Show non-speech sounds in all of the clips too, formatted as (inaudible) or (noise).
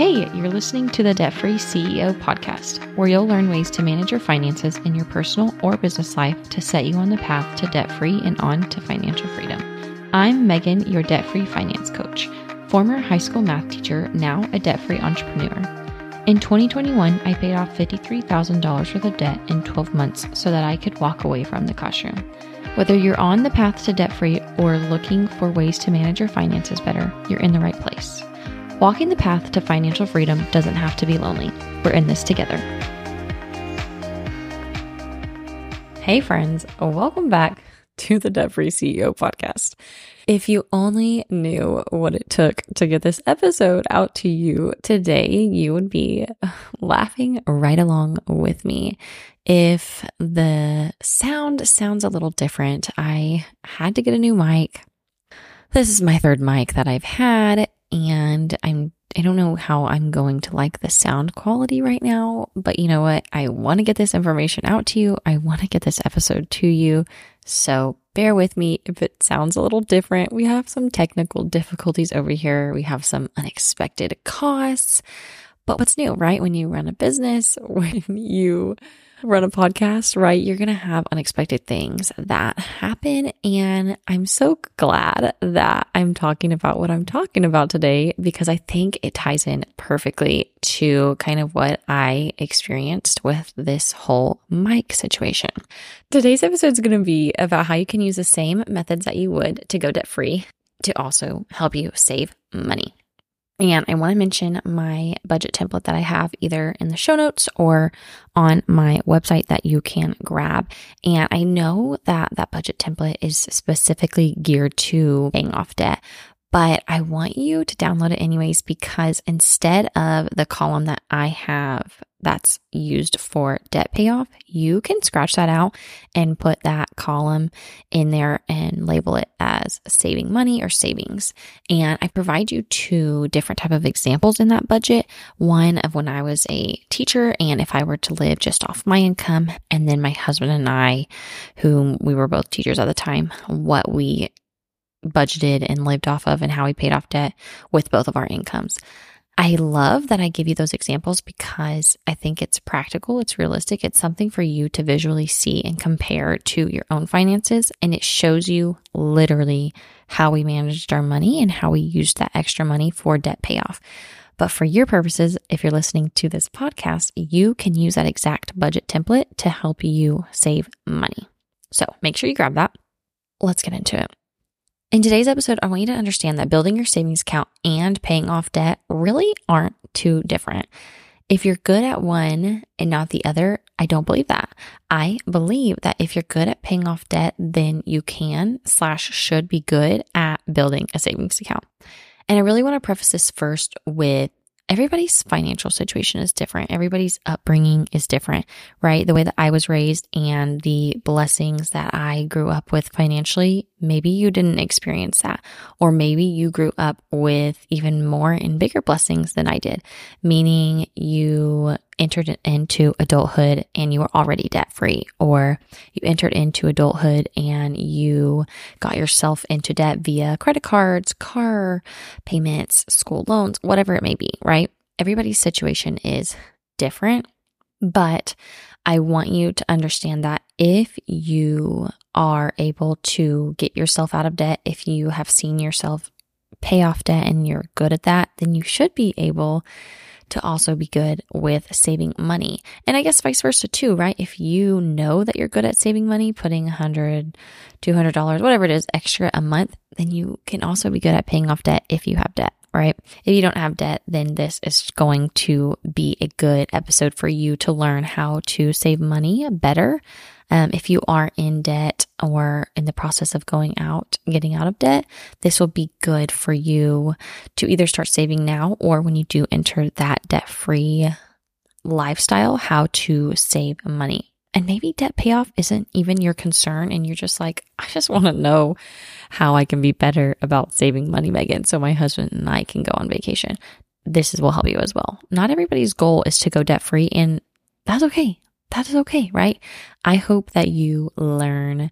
Hey, you're listening to the Debt Free CEO podcast, where you'll learn ways to manage your finances in your personal or business life to set you on the path to debt free and on to financial freedom. I'm Megan, your debt free finance coach, former high school math teacher, now a debt free entrepreneur. In 2021, I paid off $53,000 worth of debt in 12 months so that I could walk away from the classroom. Whether you're on the path to debt free or looking for ways to manage your finances better, you're in the right place. Walking the path to financial freedom doesn't have to be lonely. We're in this together. Hey, friends, welcome back to the Debt Free CEO podcast. If you only knew what it took to get this episode out to you today, you would be laughing right along with me. If the sound sounds a little different, I had to get a new mic. This is my third mic that I've had, and I'm I don't know how I'm going to like the sound quality right now, but you know what? I want to get this information out to you. I want to get this episode to you. So bear with me if it sounds a little different. We have some technical difficulties over here. We have some unexpected costs. But what's new, right? When you run a business, (laughs) when you run a podcast, right, you're going to have unexpected things that happen. And I'm so glad that I'm talking about what I'm talking about today because I think it ties in perfectly to kind of what I experienced with this whole mic situation. Today's episode is going to be about how you can use the same methods that you would to go debt free to also help you save money. And I want to mention my budget template that I have either in the show notes or on my website that you can grab. And I know that that budget template is specifically geared to paying off debt, but I want you to download it anyways because instead of the column that I have that's used for debt payoff, you can scratch that out and put that column in there and label it as saving money or savings. And I provide you two different type of examples in that budget. One of when I was a teacher and if I were to live just off my income and then my husband and I, whom we were both teachers at the time, what we budgeted and lived off of and how we paid off debt with both of our incomes. I love that I give you those examples because I think it's practical, it's realistic, it's something for you to visually see and compare to your own finances. And it shows you literally how we managed our money and how we used that extra money for debt payoff. But for your purposes, if you're listening to this podcast, you can use that exact budget template to help you save money. So make sure you grab that. Let's get into it. In today's episode, I want you to understand that building your savings account and paying off debt really aren't too different. If you're good at one and not the other, I don't believe that. I believe that if you're good at paying off debt, then you can slash should be good at building a savings account. And I really want to preface this first with everybody's financial situation is different. Everybody's upbringing is different, right? The way that I was raised and the blessings that I grew up with financially, maybe you didn't experience that. Or maybe you grew up with even more and bigger blessings than I did, meaning you entered into adulthood and you were already debt free, or you entered into adulthood and you got yourself into debt via credit cards, car payments, school loans, whatever it may be, right? Everybody's situation is different, but I want you to understand that if you are able to get yourself out of debt, if you have seen yourself pay off debt and you're good at that, then you should be able to also be good with saving money. And I guess vice versa too, right? If you know that you're good at saving money, putting a hundred, two hundred dollars, whatever it is, extra a month, then you can also be good at paying off debt if you have debt right? If you don't have debt, then this is going to be a good episode for you to learn how to save money better. Um, if you are in debt or in the process of going out, getting out of debt, this will be good for you to either start saving now or when you do enter that debt free lifestyle, how to save money. And maybe debt payoff isn't even your concern. And you're just like, I just want to know how I can be better about saving money, Megan, so my husband and I can go on vacation. This is, will help you as well. Not everybody's goal is to go debt free, and that's okay. That is okay, right? I hope that you learn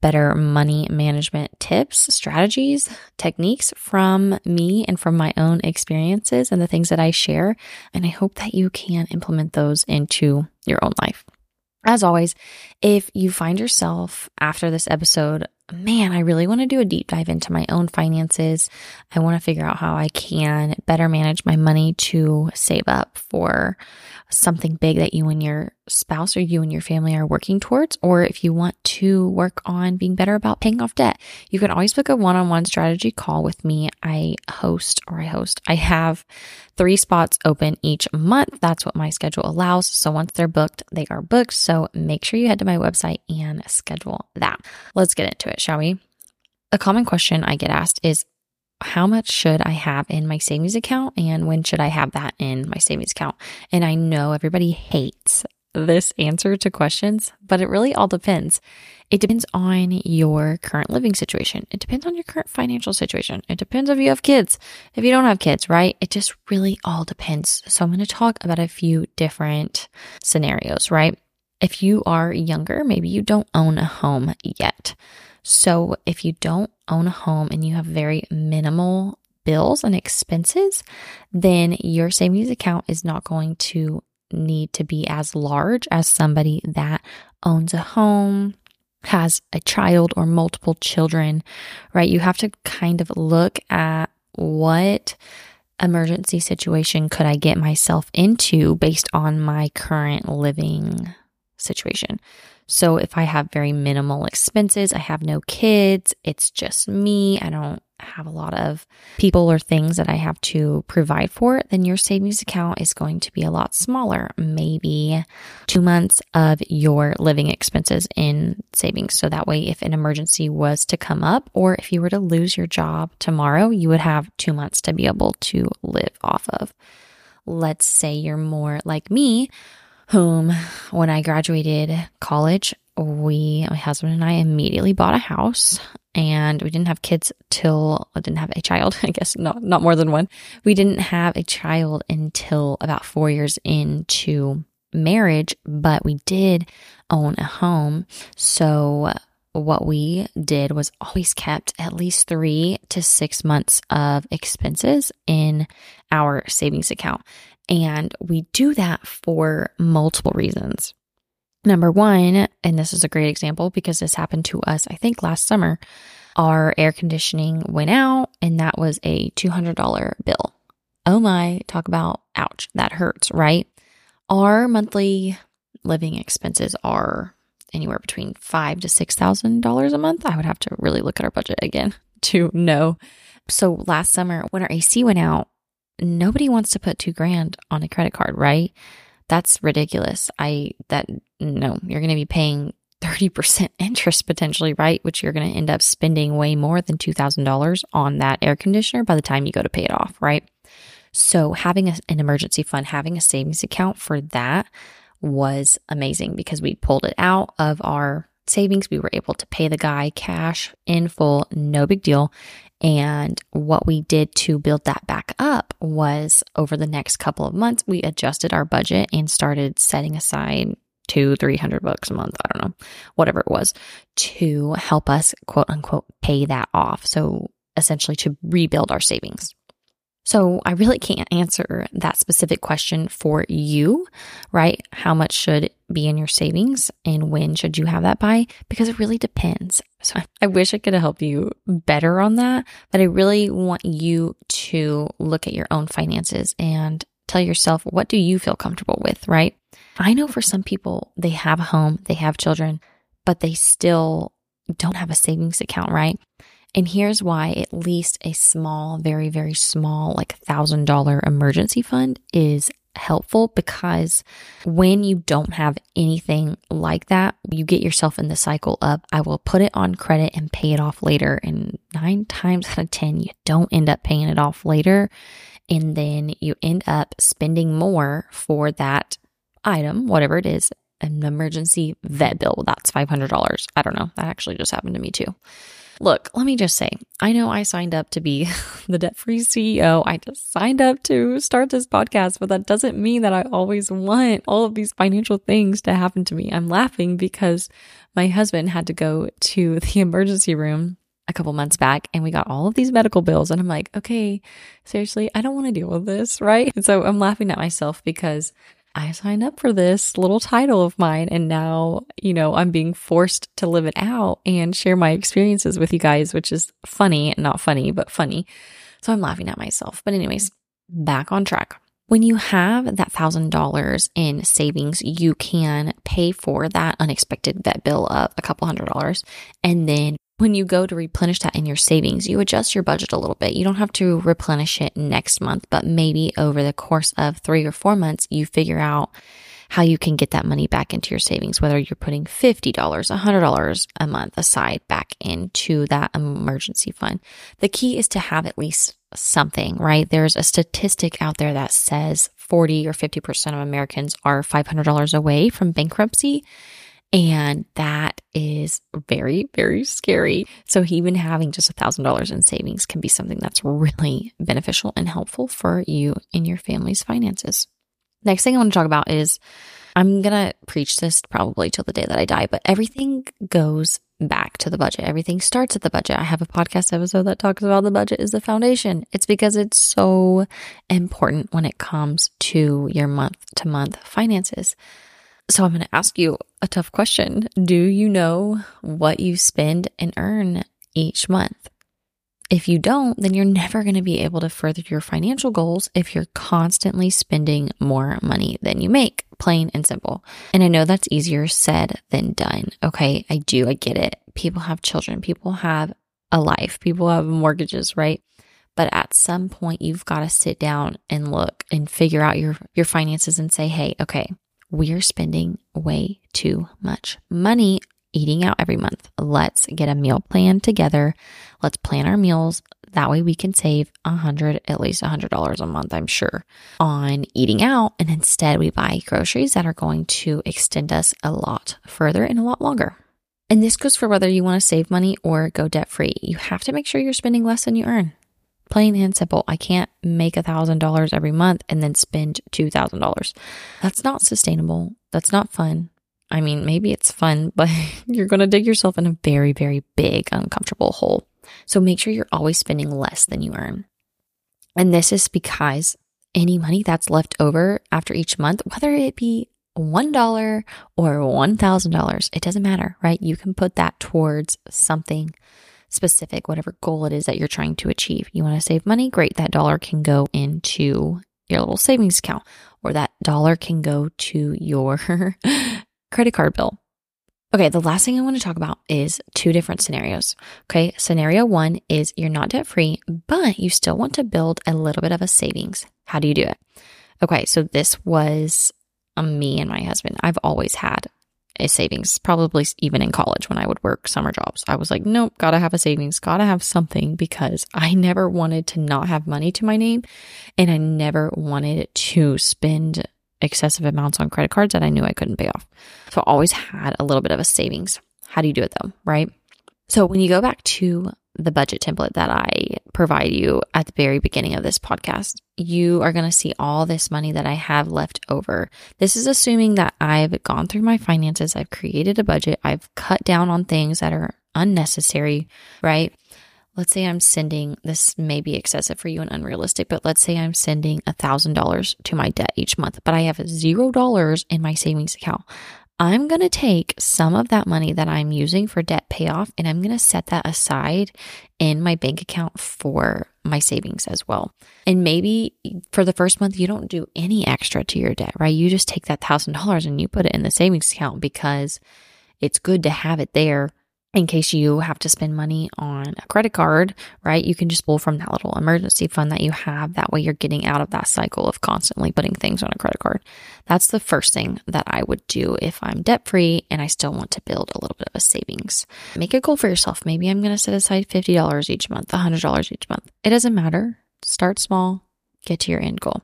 better money management tips, strategies, techniques from me and from my own experiences and the things that I share. And I hope that you can implement those into your own life. As always, if you find yourself after this episode, man, I really want to do a deep dive into my own finances. I want to figure out how I can better manage my money to save up for something big that you and your spouse or you and your family are working towards, or if you want to work on being better about paying off debt, you can always book a one on one strategy call with me. I host or I host, I have three spots open each month. That's what my schedule allows. So once they're booked, they are booked. So make sure you head to my website and schedule that. Let's get into it, shall we? A common question I get asked is, how much should I have in my savings account and when should I have that in my savings account? And I know everybody hates this answer to questions, but it really all depends. It depends on your current living situation. It depends on your current financial situation. It depends if you have kids, if you don't have kids, right? It just really all depends. So I'm going to talk about a few different scenarios, right? If you are younger, maybe you don't own a home yet. So if you don't own a home and you have very minimal bills and expenses, then your savings account is not going to need to be as large as somebody that owns a home, has a child or multiple children, right? You have to kind of look at what emergency situation could I get myself into based on my current living situation. So if I have very minimal expenses, I have no kids, it's just me, I don't have a lot of people or things that I have to provide for, then your savings account is going to be a lot smaller. Maybe two months of your living expenses in savings. So that way, if an emergency was to come up, or if you were to lose your job tomorrow, you would have two months to be able to live off of. Let's say you're more like me whom, when I graduated college, we, my husband and I immediately bought a house and we didn't have kids till I didn't have a child, (laughs) I guess not, not more than one. We didn't have a child until about four years into marriage, but we did own a home. So what we did was always kept at least three to six months of expenses in our savings account. And we do that for multiple reasons. Number one, and this is a great example because this happened to us, I think last summer, our air conditioning went out and that was a $200 bill. Oh my, talk about ouch, that hurts, right? Our monthly living expenses are anywhere between five to six thousand dollars a month. I would have to really look at our budget again (laughs) to know. So last summer when our AC went out, nobody wants to put two grand on a credit card, right? That's ridiculous. I, that, no, you're going to be paying 30% (laughs) interest potentially, right? Which you're going to end up spending way more than $2,000 on that air conditioner by the time you go to pay it off, right? So having a, an emergency fund, having a savings account for that was amazing because we pulled it out of our savings. We were able to pay the guy cash in full, no big deal. And what we did to build that back up was over the next couple of months, we adjusted our budget and started setting aside two, three hundred bucks a month. I don't know, whatever it was to help us quote unquote pay that off. So essentially to rebuild our savings. So I really can't answer that specific question for you, right? How much should be in your savings and when should you have that by? Because it really depends. So (laughs) I wish I could helped you better on that, but I really want you to look at your own finances and tell yourself, what do you feel comfortable with, right? I know for some people, they have a home, they have children, but they still don't have a savings account, right? And here's why at least a small, very, very small, like thousand dollar emergency fund is helpful because when you don't have anything like that, you get yourself in the cycle of, I will put it on credit and pay it off later. And nine (laughs) times out of 10, you don't end up paying it off later. And then you end up spending more for that item, whatever it is, an emergency vet bill. That's $500. I don't know. That actually just happened to me too. Look, let me just say, I know I signed up to be (laughs) the debt free CEO. I just signed up to start this podcast, but that doesn't mean that I always want all of these financial things to happen to me. I'm laughing because my husband had to go to (laughs) the emergency room a couple months back and we got all of these medical bills. And I'm like, okay, seriously, I don't want to deal with this, right? And so I'm laughing at myself because I signed up for this little title of mine and now, you know, I'm being forced to live it out and share my experiences with you guys, which is funny, not funny, but funny. So I'm laughing at myself. But, anyways, back on track. When you have that thousand dollars in savings, you can pay for that unexpected vet bill of a couple hundred dollars and then when you go to replenish that in your savings, you adjust your budget a little bit. You don't have to replenish it next month, but maybe over the course of three or four months, you figure out how you can get that money back into your savings, whether you're putting $50, $100 a month aside back into that emergency fund. The key is to have at least something, right? There's a statistic out there that says 40 or 50% of Americans are $500 away from bankruptcy. And that is very, very scary. So even having just a thousand dollars in savings can be something that's really beneficial and helpful for you and your family's finances. Next thing I want to talk about is I'm going to preach this probably till the day that I die, but everything goes back to the budget. Everything starts at the budget. I have a podcast episode that talks about the budget is the foundation. It's because it's so important when it comes to your month to month finances. So I'm going to ask you a tough question. Do you know what you spend and earn each month? If you don't, then you're never going to be able to further your financial goals if you're constantly spending more money than you make, plain and simple. And I know that's easier said than done. Okay. I do. I get it. People have children, people have a life, people have mortgages, right? But at some point, you've got to sit down and look and figure out your, your finances and say, Hey, okay, we're spending way too much money eating out every month. Let's get a meal plan together. Let's plan our meals. That way we can save a hundred, at least a hundred dollars a month, I'm sure, on eating out. And instead we buy groceries that are going to extend us a lot further and a lot longer. And this goes for whether you want to save money or go debt free. You have to make sure you're spending less than you earn. Plain and simple. I can't make a thousand dollars every month and then spend two thousand dollars. That's not sustainable. That's not fun. I mean, maybe it's fun, (laughs) but you're going to dig yourself in a very, very big, uncomfortable hole. So make sure you're always spending less than you earn. And this is because any money that's left over after each month, whether it be $1 or $1,000, it doesn't matter, right? You can put that towards something specific, whatever goal it is that you're trying to achieve. You want to save money? Great. That dollar can go into your little savings account, or that dollar can go to your (laughs) credit card bill. Okay, the last thing I want to talk about is two different scenarios. Okay, scenario one is you're not debt free, but you still want to build a little bit of a savings. How do you do it? Okay, so this was um, me and my husband. I've always had a savings, probably even in college when I would work summer jobs. I was like, nope, gotta have a savings, gotta have something because I never wanted to not have money to my name and I never wanted to spend excessive amounts on credit cards that I knew I couldn't pay off. So I always had a little bit of a savings. How do you do it though? Right. So when you go back to the budget template that I provide you at the very beginning of this podcast, you are going to see all this money that I have left over. This is assuming that I've gone through my finances, I've created a budget, I've cut down on things that are unnecessary, right? Let's say I'm sending this may be excessive for you and unrealistic, but let's say I'm sending a thousand dollars to my debt each month, but I have zero dollars in my savings account. I'm going to take some of that money that I'm using for debt payoff and I'm going to set that aside in my bank account for my savings as well. And maybe for the first month, you don't do any extra to your debt, right? You just take that thousand dollars and you put it in the savings account because it's good to have it there in case you have to spend money on a credit card, right? You can just pull from that little emergency fund that you have. That way you're getting out of that cycle of constantly putting things on a credit card. That's the first thing that I would do if I'm debt free and I still want to build a little bit of a savings. Make a goal for yourself. Maybe I'm going to set aside $50 each month, $100 each month. It doesn't matter. Start small, get to your end goal.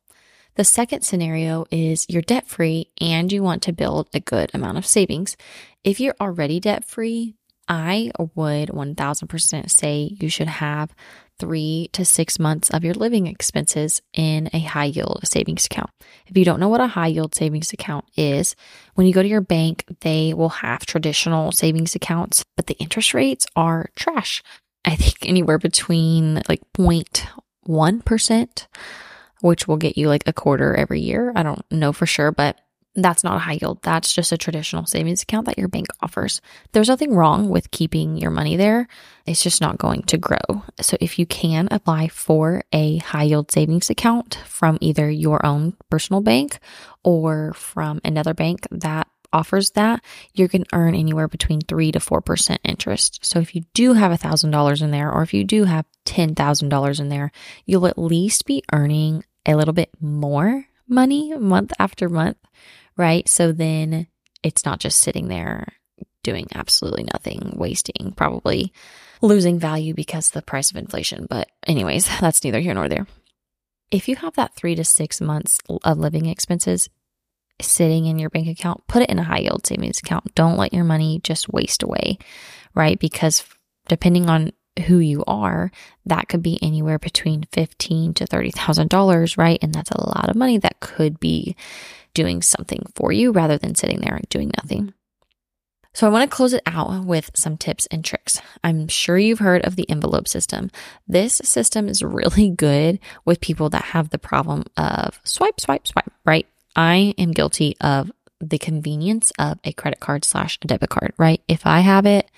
The second scenario is you're debt free and you want to build a good amount of savings. If you're already debt free, I would 1000% say you should have three to six months of your living expenses in a high yield savings account. If you don't know what a high yield savings account is, when you go to your bank, they will have traditional savings accounts, but the interest rates are trash. I think anywhere between like 0.1%, which will get you like a quarter every year. I don't know for sure, but that's not a high yield. That's just a traditional savings account that your bank offers. There's nothing wrong with keeping your money there. It's just not going to grow. So if you can apply for a high yield savings account from either your own personal bank or from another bank that offers that, you can earn anywhere between 3 to 4% interest. So if you do have $1,000 in there or if you do have $10,000 in there, you'll at least be earning a little bit more money month after month right? So then it's not just sitting there doing absolutely nothing, wasting, probably losing value because of the price of inflation. But, anyways, (laughs) that's neither here nor there. If you have that three to six months of living expenses sitting in your bank account, put it in a high yield savings account. Don't let your money just waste away, right? Because depending on who you are, that could be anywhere between fifteen to thirty thousand dollars, right? And that's a lot of money that could be doing something for you rather than sitting there doing nothing. So I want to close it out with some tips and tricks. I'm sure you've heard of the envelope system. This system is really (laughs) good with people that have the problem of swipe, swipe, swipe, right? I am guilty of the convenience of a credit card slash a debit card, right? If I have it,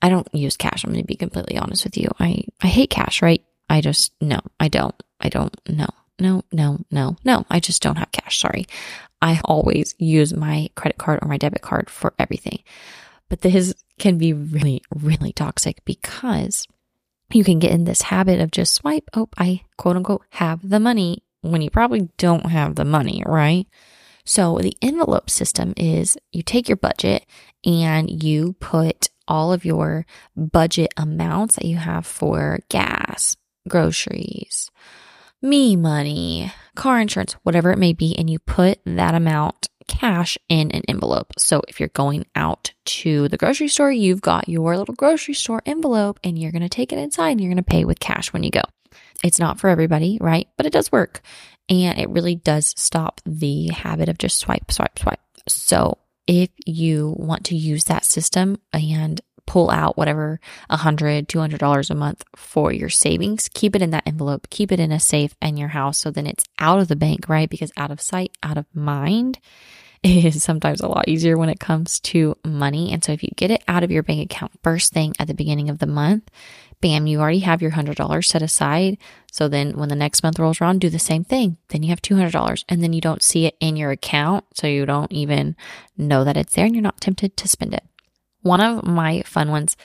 I don't use cash. I'm going to be completely honest with you. I, I hate cash, right? I just, no, I don't. I don't know no, no, no, no. I just don't have cash. Sorry. I always use my credit card or my debit card for everything. But this can be really, really toxic because you can get in this habit of just swipe. Oh, I quote unquote have the money when you probably don't have the money, right? So the envelope system is you take your budget and you put all of your budget amounts that you have for gas, groceries, me money, car insurance, whatever it may be, and you put that amount cash in an envelope. So if you're going out to the grocery store, you've got your little grocery store envelope and you're going to take it inside and you're going to pay with cash when you go. It's not for everybody, right? But it does work. And it really does stop the habit of just swipe, swipe, swipe. So if you want to use that system and pull out whatever a hundred, two hundred dollars a month for your savings. Keep it in that envelope, keep it in a safe in your house so then it's out of the bank, right? Because out of sight, out of mind (laughs) is sometimes a lot easier when it comes to money. And so if you get it out of your bank account first thing at the beginning of the month, bam, you already have your $100 set aside. So then when the next month rolls around, do the same thing. Then you have $200 and then you don't see it in your account. So you don't even know that it's there and you're not tempted to spend it. One of my fun ones,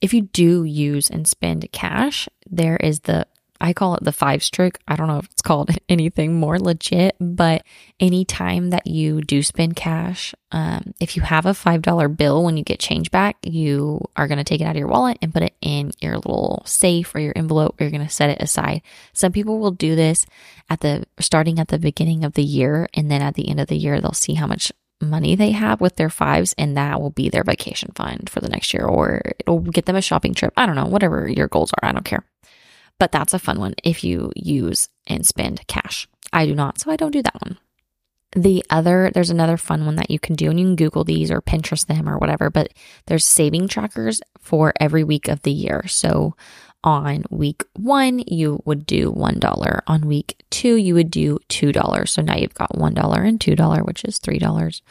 if you do use and spend cash, there is the I call it the fives trick. I don't know if it's called (laughs) anything more legit, but anytime that you do spend cash, um, if you have a $5 bill when you get change back, you are going to take it out of your wallet and put it in your little safe or your envelope. Or you're going to set it aside. Some people will do this at the starting at the beginning of the year. And then at the end of the year, they'll see how much money they have with their fives and that will be their vacation fund for the next year or it'll get them a shopping trip. I don't know, whatever your goals are, I don't care. But that's a fun one if you use and spend cash. I do not, so I don't do that one. The other, there's another fun one that you can do, and you can Google these or Pinterest them or whatever, but there's saving trackers for every week of the year. So on week one, you would do $1. On week two, you would do $2. So now you've got $1 and $2, which is $3.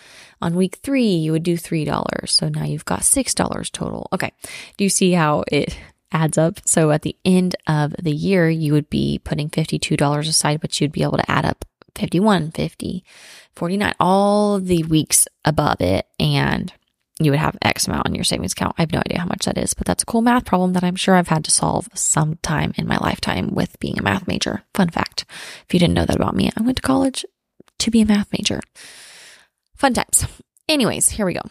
On week three, you would do $3. So now you've got $6 total. Okay. Do you see how it adds up? So at the end of the year, you would be putting $52 aside, but you'd be able to add up 51, 50, 49, all the weeks above it. And you would have X amount in your savings account. I have no idea how much that is, but that's a cool math problem that I'm sure I've had to solve sometime in my lifetime with being a math major. Fun fact. If you didn't know that about me, I went to college to be a math major. Fun times. Anyways, here we go.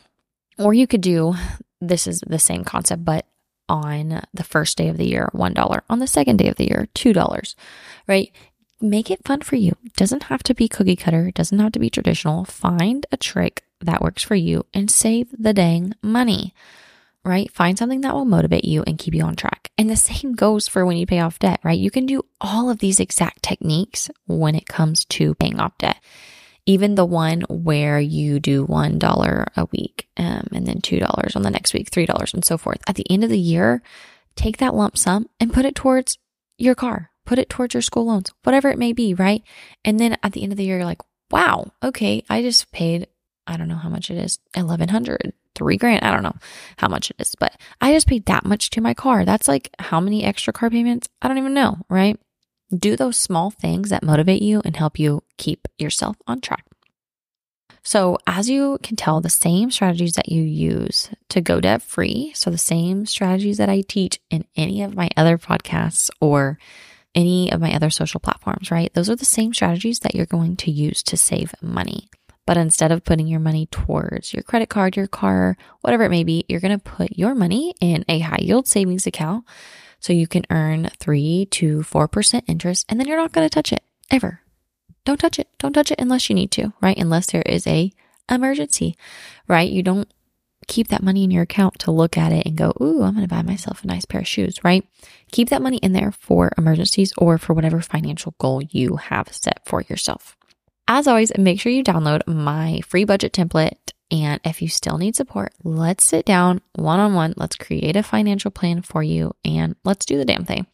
Or you could do this is the same concept, but on the first day of the year, $1. On the second day of the year, $2, right? Make it fun for you. Doesn't have to be cookie cutter. Doesn't have to be traditional. Find a trick that works for you and save the dang money. right? Find something that will motivate you and keep you on track. And the same goes for when you pay off debt, right? You can do all of these exact techniques when it comes to paying off debt. Even the one where you do $1 a week um, and then $2 on the next week, $3 and so forth. At the end of the year, take that lump sum and put it towards your car, put it towards your school loans, whatever it may be, right? And then at the end of the year, you're like, wow, okay, I just paid, I don't know how much it is, 1100 three grand. I don't know how much it is, but I just paid that much to my car. That's like how many extra car payments? I don't even know, right? Do those small things that motivate you and help you keep yourself on track. So, as you can tell, the same strategies that you use to go debt free, so the same strategies that I teach in any of my other podcasts or any of my other social platforms, right? Those are the same strategies that you're going to use to save money. But instead of putting your money towards your credit card, your car, whatever it may be, you're going to put your money in a high yield savings account so you can earn 3 to 4% interest and then you're not going to touch it ever. Don't touch it. Don't touch it unless you need to, right? Unless there is a emergency, right? You don't keep that money in your account to look at it and go, Ooh, I'm going to buy myself a nice pair of shoes, right? Keep that money in there for emergencies or for whatever financial goal you have set for yourself. As always, make sure you download my free budget template. And if you still need support, let's sit down one on one. Let's create a financial plan for you and let's do the damn thing.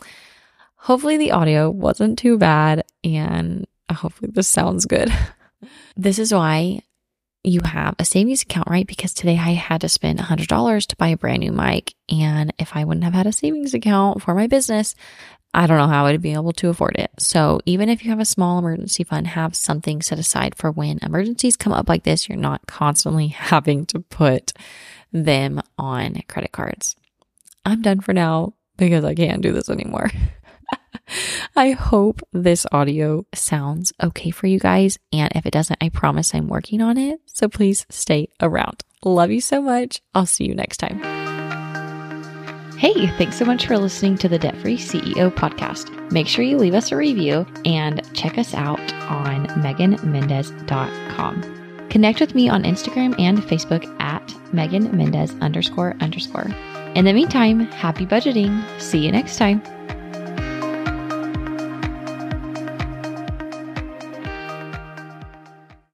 Hopefully, the audio wasn't too bad and hopefully, this sounds good. (laughs) this is why you have a savings account, right? Because today I had to spend $100 to buy a brand new mic. And if I wouldn't have had a savings account for my business, I don't know how I'd be able to afford it. So even if you have a small emergency fund, have something set aside for when emergencies come up like this. You're not constantly (laughs) having to put them on credit cards. I'm done for now because I can't do this anymore. (laughs) (laughs) I hope this audio sounds okay for you guys. And if it doesn't, I promise I'm working on it. So please stay around. Love you so much. I'll see you next time. Hey, thanks so much for listening to the Debt Free CEO podcast. Make sure you leave us a review and check us out on meganmendez.com. Connect with me on Instagram and Facebook at Megan Mendez underscore underscore. In the meantime, happy budgeting. See you next time.